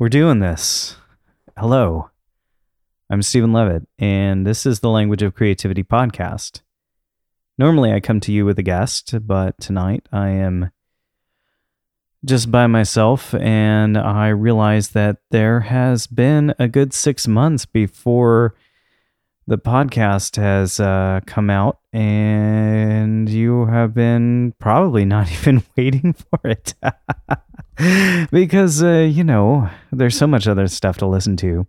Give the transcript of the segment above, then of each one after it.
We're doing this. Hello. I'm Steven Leavitt, and this is the Language of Creativity podcast. Normally, I come to you with a guest, but tonight I am just by myself, and I realize that there has been a good six months before the podcast has uh, come out, and you have been probably not even waiting for it. because uh, you know there's so much other stuff to listen to.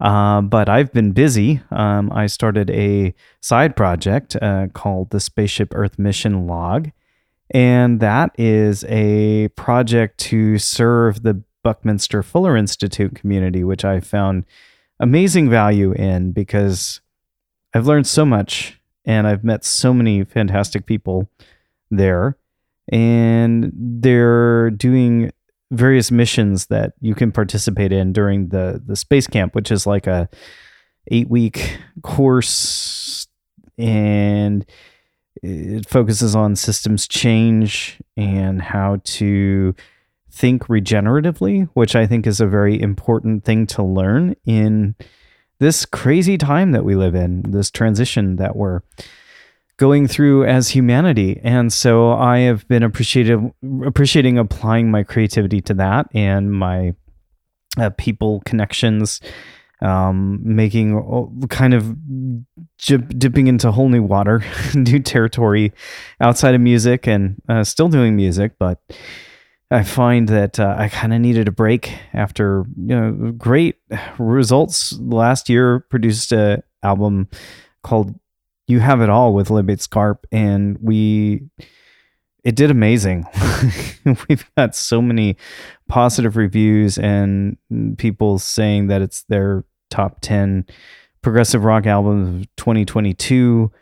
Uh, but I've been busy. Um, I started a side project uh, called the Spaceship Earth Mission Log, and that is a project to serve the Buckminster Fuller Institute community, which I found amazing value in because I've learned so much and I've met so many fantastic people there. And they're doing various missions that you can participate in during the the space camp, which is like a eight week course, and it focuses on systems change and how to think regeneratively, which I think is a very important thing to learn in this crazy time that we live in, this transition that we're going through as humanity. And so I have been appreciative, appreciating applying my creativity to that and my uh, people connections, um, making kind of dip, dipping into whole new water, new territory outside of music and uh, still doing music, but. I find that uh, I kind of needed a break after you know great results. Last year produced a album called you have it all with Lobate Scarp, and we it did amazing. We've got so many positive reviews and people saying that it's their top 10 progressive rock albums of 2022.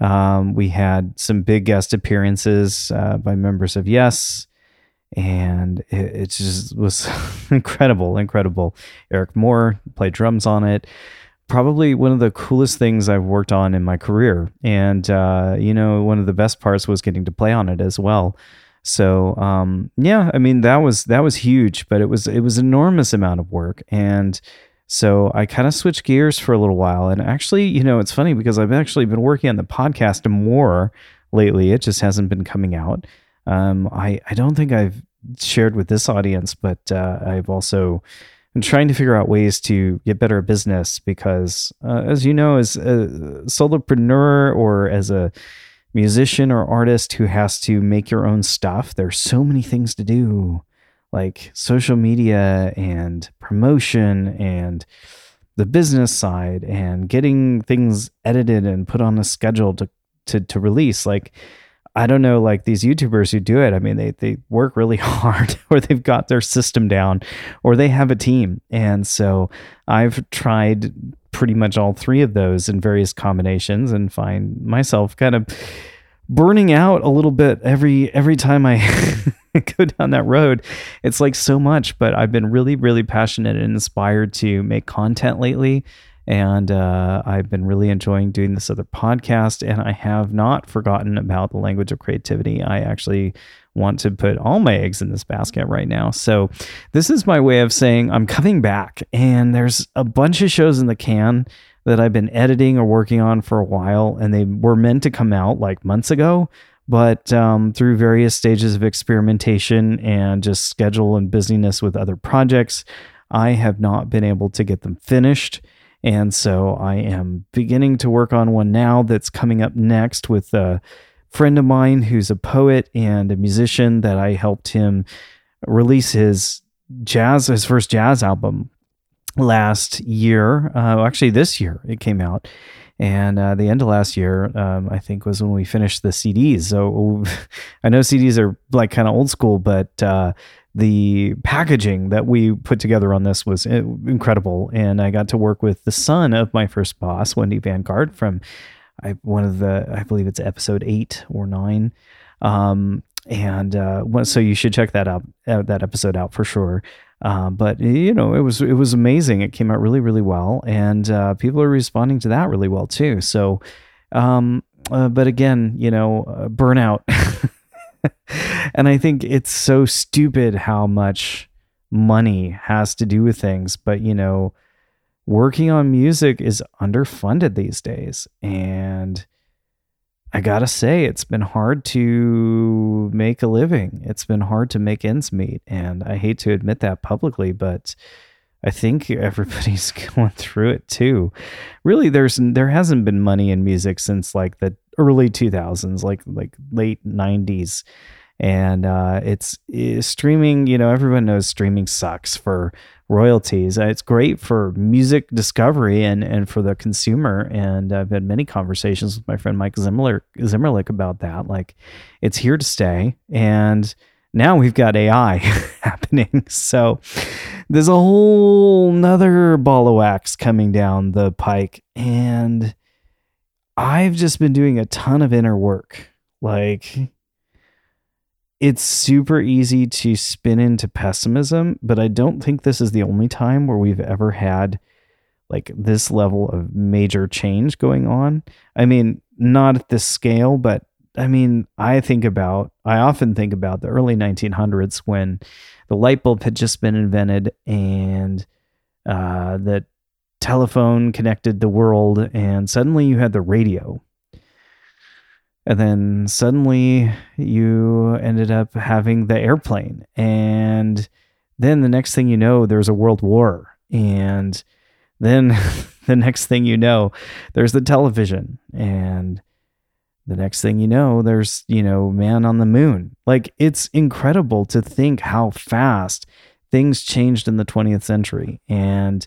Um, we had some big guest appearances uh, by members of Yes, and it, it just was incredible, incredible. Eric Moore played drums on it probably one of the coolest things I've worked on in my career. And, uh, you know, one of the best parts was getting to play on it as well. So, um, yeah, I mean, that was, that was huge, but it was, it was an enormous amount of work. And so I kind of switched gears for a little while. And actually, you know, it's funny because I've actually been working on the podcast more lately. It just hasn't been coming out. Um, I, I don't think I've shared with this audience, but, uh, I've also, and trying to figure out ways to get better at business because, uh, as you know, as a solopreneur or as a musician or artist who has to make your own stuff, there's so many things to do, like social media and promotion and the business side and getting things edited and put on a schedule to to, to release. Like I don't know, like these YouTubers who do it. I mean, they they work really hard, or they've got their system down, or they have a team. And so I've tried pretty much all three of those in various combinations, and find myself kind of burning out a little bit every every time I go down that road. It's like so much, but I've been really really passionate and inspired to make content lately and uh, I've been really enjoying doing this other podcast, and I have not forgotten about the language of creativity. I actually want to put all my eggs in this basket right now. So, this is my way of saying I'm coming back, and there's a bunch of shows in the can that I've been editing or working on for a while, and they were meant to come out like months ago. But um, through various stages of experimentation and just schedule and busyness with other projects, I have not been able to get them finished. And so I am beginning to work on one now that's coming up next with a friend of mine who's a poet and a musician that I helped him release his jazz, his first jazz album last year. Uh, actually, this year it came out. And uh, the end of last year, um, I think, was when we finished the CDs. So I know CDs are like kind of old school, but uh, the packaging that we put together on this was eh, incredible. And I got to work with the son of my first boss, Wendy Vanguard, from I, one of the, I believe it's episode eight or nine. Um, and uh, so you should check that out, uh, that episode out for sure. Uh, but you know, it was it was amazing. It came out really, really well, and uh, people are responding to that really well too. So, um, uh, but again, you know, uh, burnout and I think it's so stupid how much money has to do with things, but you know, working on music is underfunded these days. And I gotta say, it's been hard to make a living. It's been hard to make ends meet. And I hate to admit that publicly, but I think everybody's going through it too. Really, there's there hasn't been money in music since like the early 2000s, like like late 90s and uh, it's, it's, streaming. You know, everyone knows streaming sucks for royalties. Uh, it's great for music discovery and and for the consumer. And I've had many conversations with my friend Mike Zimmer Zimmerlich about that. Like, it's here to stay, and now we've got AI happening. So there's a whole nother ball of wax coming down the pike, and I've just been doing a ton of inner work. Like it's super easy to spin into pessimism, but I don't think this is the only time where we've ever had like this level of major change going on. I mean, not at this scale, but I mean, I think about, I often think about the early 1900s when the light bulb had just been invented and uh, the telephone connected the world, and suddenly you had the radio. And then suddenly you ended up having the airplane. And then the next thing you know there's a world war. And then the next thing you know there's the television. And the next thing you know there's you know man on the moon like it's incredible to think how fast things changed in the 20th century and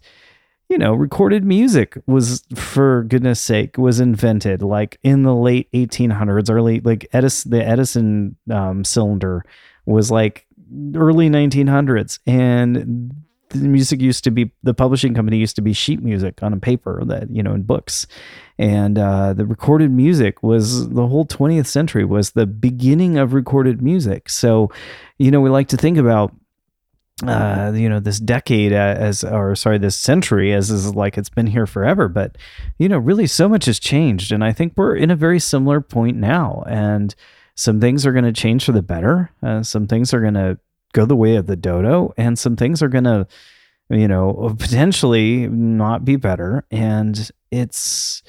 you know, recorded music was, for goodness sake, was invented like in the late 1800s, early, like Edison, the Edison um, cylinder was like early 1900s. And the music used to be, the publishing company used to be sheet music on a paper that, you know, in books. And uh, the recorded music was the whole 20th century was the beginning of recorded music. So, you know, we like to think about uh, you know, this decade as, or sorry, this century as is like it's been here forever. But, you know, really so much has changed. And I think we're in a very similar point now. And some things are going to change for the better. Uh, some things are going to go the way of the dodo. And some things are going to, you know, potentially not be better. And it's,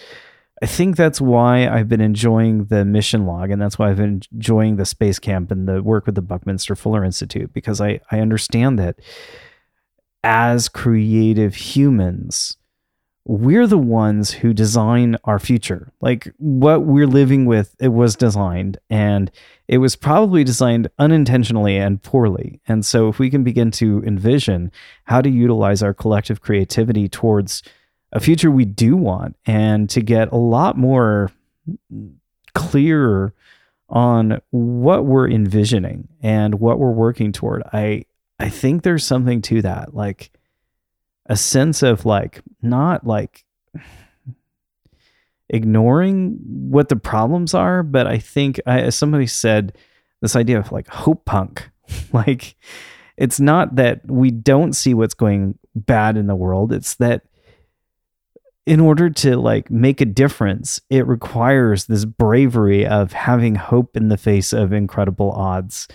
I think that's why I've been enjoying the mission log, and that's why I've been enjoying the space camp and the work with the Buckminster Fuller Institute because I, I understand that as creative humans, we're the ones who design our future. Like what we're living with, it was designed and it was probably designed unintentionally and poorly. And so, if we can begin to envision how to utilize our collective creativity towards a future we do want and to get a lot more clear on what we're envisioning and what we're working toward. I I think there's something to that like a sense of like not like ignoring what the problems are, but I think I, as somebody said this idea of like hope punk like it's not that we don't see what's going bad in the world, it's that in order to like make a difference, it requires this bravery of having hope in the face of incredible odds.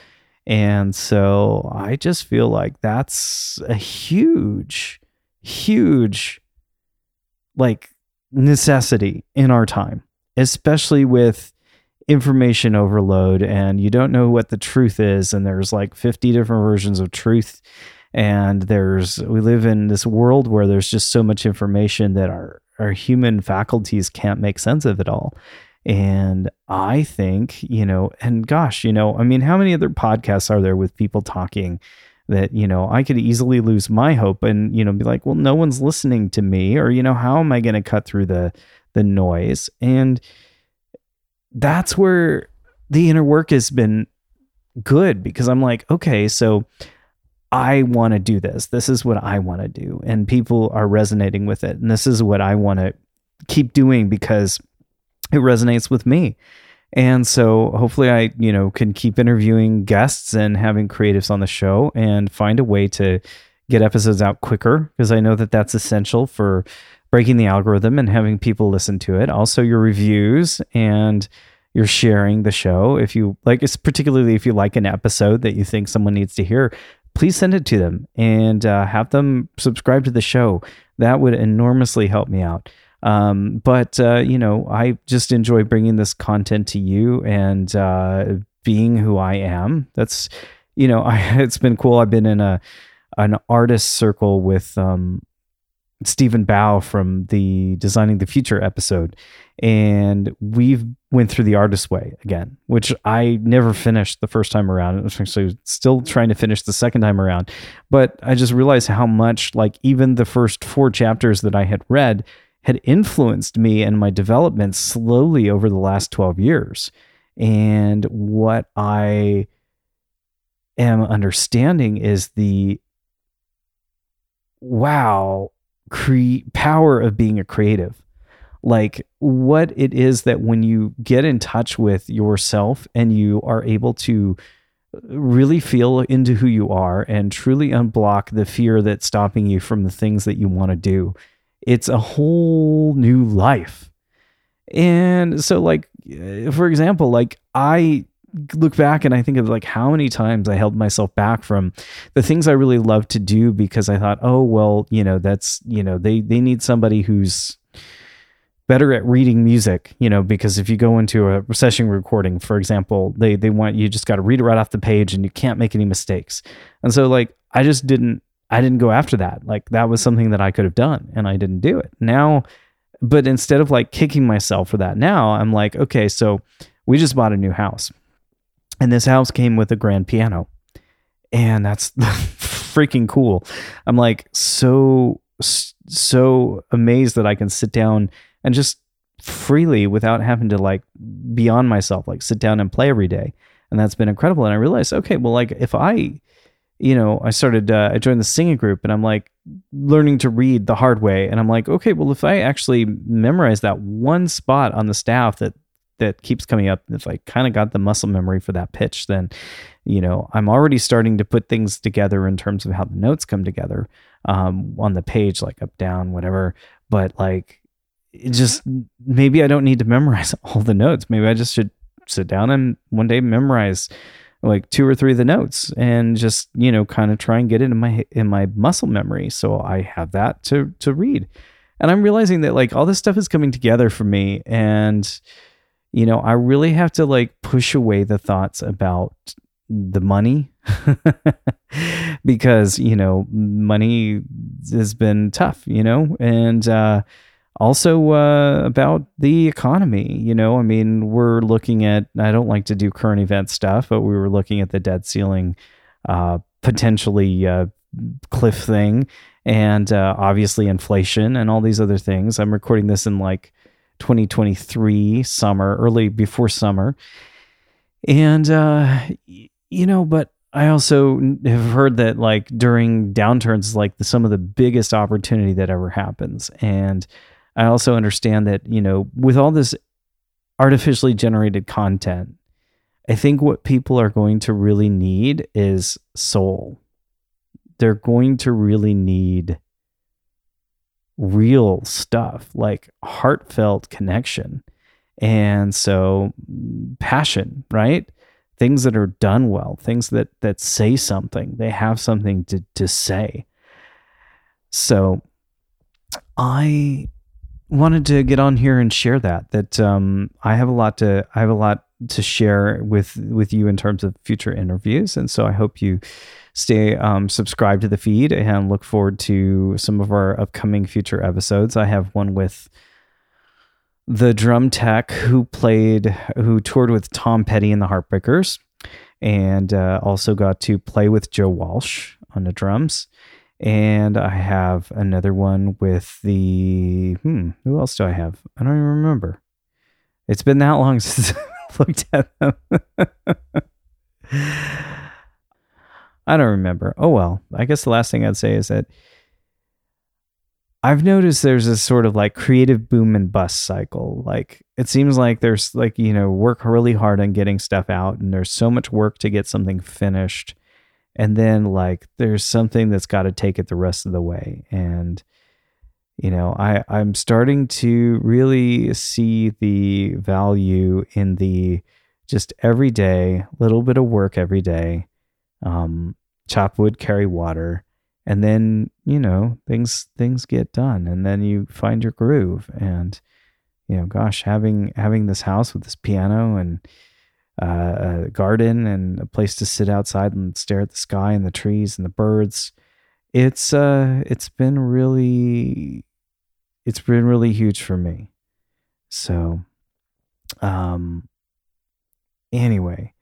And so I just feel like that's a huge, huge like necessity in our time, especially with information overload and you don't know what the truth is. And there's like 50 different versions of truth and there's we live in this world where there's just so much information that our our human faculties can't make sense of it all and i think you know and gosh you know i mean how many other podcasts are there with people talking that you know i could easily lose my hope and you know be like well no one's listening to me or you know how am i going to cut through the the noise and that's where the inner work has been good because i'm like okay so I want to do this. This is what I want to do. And people are resonating with it. And this is what I want to keep doing because it resonates with me. And so hopefully I, you know, can keep interviewing guests and having creatives on the show and find a way to get episodes out quicker because I know that that's essential for breaking the algorithm and having people listen to it. Also your reviews and you're sharing the show if you like it's particularly if you like an episode that you think someone needs to hear please send it to them and uh, have them subscribe to the show. That would enormously help me out. Um, but uh, you know, I just enjoy bringing this content to you and uh, being who I am. That's you know, I, it's been cool. I've been in a an artist circle with um, Stephen Bow from the Designing the Future episode, and we've went through the artist way again, which I never finished the first time around. I was actually still trying to finish the second time around, but I just realized how much like even the first four chapters that I had read had influenced me and my development slowly over the last 12 years. And what I am understanding is the wow cre- power of being a creative like what it is that when you get in touch with yourself and you are able to uh, really feel into who you are and truly unblock the fear that's stopping you from the things that you want to do it's a whole new life and so like eh, for example like i look back and I think of like how many times I held myself back from the things I really love to do because I thought, oh well, you know, that's you know, they they need somebody who's better at reading music, you know, because if you go into a session recording, for example, they they want you just got to read it right off the page and you can't make any mistakes. And so like I just didn't I didn't go after that. Like that was something that I could have done and I didn't do it. Now but instead of like kicking myself for that now, I'm like, okay, so we just bought a new house and this house came with a grand piano. And that's freaking cool. I'm like so so amazed that I can sit down and just freely without having to like be on myself, like sit down and play every day. And that's been incredible. And I realized, okay, well, like if I, you know, I started, uh, I joined the singing group and I'm like learning to read the hard way. And I'm like, okay, well, if I actually memorize that one spot on the staff that that keeps coming up, if I kind of got the muscle memory for that pitch, then you know I'm already starting to put things together in terms of how the notes come together um, on the page, like up, down, whatever. But like, it just maybe I don't need to memorize all the notes. Maybe I just should sit down and one day memorize like two or three of the notes and just you know kind of try and get it in my in my muscle memory. So i have that to to read. And i'm realizing that like all this stuff is coming together for me and you know, I really have to like push away the thoughts about the money. Because, you know, money has been tough, you know, and uh, also uh, about the economy. You know, I mean, we're looking at, I don't like to do current event stuff, but we were looking at the debt ceiling uh, potentially uh, cliff thing and uh, obviously inflation and all these other things. I'm recording this in like 2023 summer, early before summer. And, uh, you know, but I also have heard that like during downturns, like the, some of the biggest opportunity that ever happens. And I also understand that, you know, with all this artificially generated content, I think what people are going to really need is soul. They're going to really need real stuff, like heartfelt connection. And so passion, right? Things that are done well, things that that say something. They have something to to say. So I wanted to get on here and share that that um, I have a lot to I have a lot to share with with you in terms of future interviews, and so I hope you stay um, subscribed to the feed and look forward to some of our upcoming future episodes. I have one with the drum tech who played, who toured with Tom Petty and the Heartbreakers, and uh, also got to play with Joe Walsh on the drums. And I have another one with the, hmm, who else do I have? I don't even remember. It's been that long since I looked at them. I don't remember. Oh well. I guess the last thing I'd say is that I've noticed there's this sort of like creative boom and bust cycle. Like it seems like there's like, you know, work really hard on getting stuff out and there's so much work to get something finished. And then like there's something that's got to take it the rest of the way. And you know, I I'm starting to really see the value in the just every day, little bit of work every day um, chop wood, carry water, and then you know things things get done, and then you find your groove. And you know, gosh, having having this house with this piano and uh, a garden and a place to sit outside and stare at the sky and the trees and the birds, it's uh, it's been really, it's been really huge for me. So, um, anyway,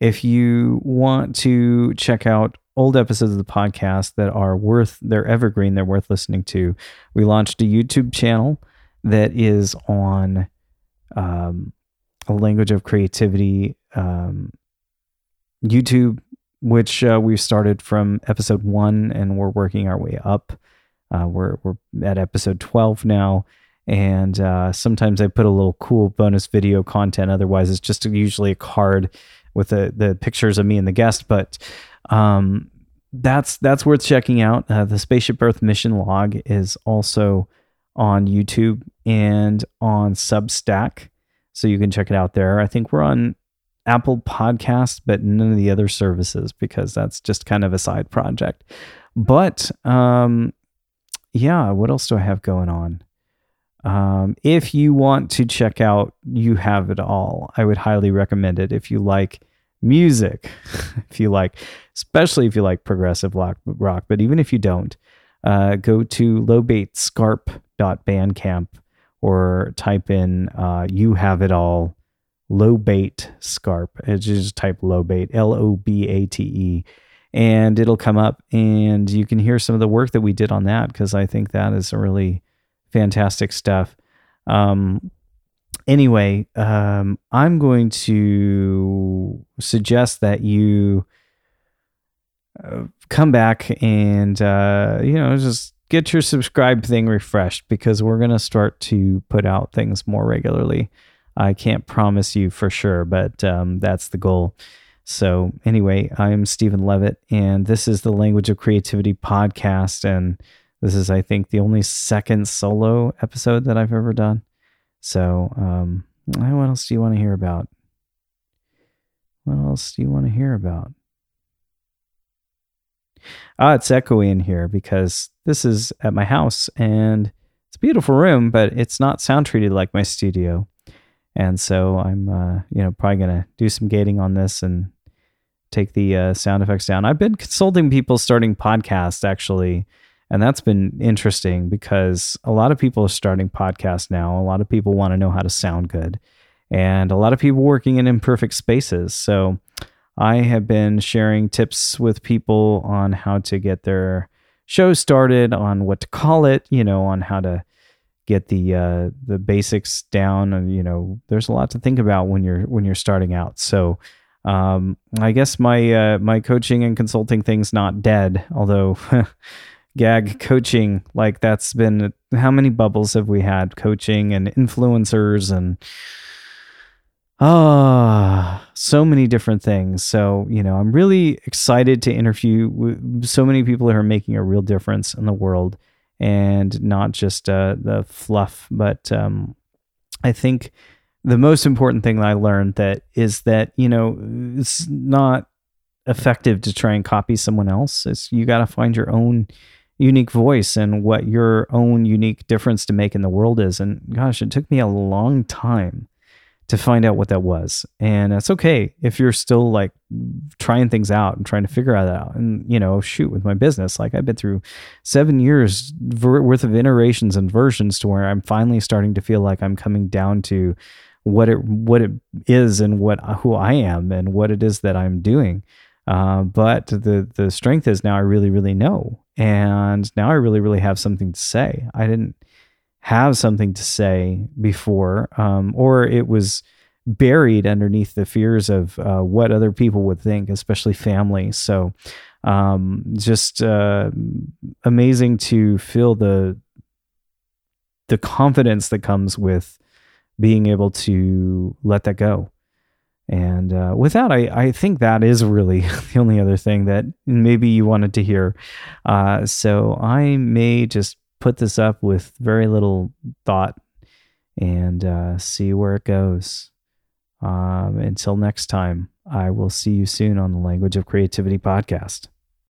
if you want to check out old episodes of the podcast that are worth, they're evergreen, they're worth listening to, we launched a YouTube channel that is on um, a language of creativity um, YouTube, which uh, we've started from episode one and we're working our way up. Uh, we're, we're at episode 12 now. And uh, sometimes I put a little cool bonus video content. Otherwise, it's just usually a card with the the pictures of me and the guest. But um, that's that's worth checking out. Uh, the Spaceship Earth mission log is also on YouTube and on Substack, so you can check it out there. I think we're on Apple Podcast, but none of the other services because that's just kind of a side project. But um, yeah, what else do I have going on? Um, if you want to check out You Have It All, I would highly recommend it. If you like music, if you like, especially if you like progressive rock, rock but even if you don't, uh, go to lobatescarp.bandcamp or type in uh, You Have It All low bait scarp. It's just type lobate, L O B A T E, and it'll come up and you can hear some of the work that we did on that because I think that is really fantastic stuff. Um, anyway, um, I'm going to suggest that you uh, come back and, uh, you know, just get your subscribe thing refreshed because we're going to start to put out things more regularly. I can't promise you for sure, but um, that's the goal. So, anyway, I'm Steven Leavitt, and this is the Language of Creativity podcast. And this is, I think, the only second solo episode that I've ever done. So, um, what else do you want to hear about? What else do you want to hear about? Ah, it's echoey in here because this is at my house and it's a beautiful room, but it's not sound treated like my studio. And so I'm, uh, you know, probably going to do some gating on this and take the uh, sound effects down. I've been consulting people starting podcasts actually and that's been interesting because a lot of people are starting podcasts now. A lot of people want to know how to sound good, and a lot of people working in imperfect spaces. So I have been sharing tips with people on how to get their show started, on what to call it, you know, on how to get the uh, the basics down. And you know, there's a lot to think about when you're when you're starting out. So um, I guess my uh, my coaching and consulting thing's not dead, although gag coaching like that's been how many bubbles have we had coaching and influencers and ah oh, so many different things. So you know i'm really excited to interview so many people who are making a real difference in the world and not just uh, the fluff. But um, i think the most important thing that i learned that is that you know it's not effective to try and copy someone else. It's you got to find your own unique voice and what your own unique difference to make in the world is. And gosh, it took me a long time to find out what that was. And that's okay if you're still like trying things out and trying to figure that out. And, you know, shoot, with my business, like I've been through seven years worth of iterations and versions to where I'm finally starting to feel like I'm coming down to what it what it is and what who I am and what it is that I'm doing. Uh, but the the strength is now I really really know, and now I really really have something to say. I didn't have something to say before, um, or it was buried underneath the fears of uh, what other people would think, especially family. So, um, just uh, amazing to feel the the confidence that comes with being able to let that go and uh, with that, I, I think that is really the only other thing that maybe you wanted to hear. Uh, so I may just put this up with very little thought and uh, see where it goes. Um, until next time, I will see you soon on the Language of Creativity podcast.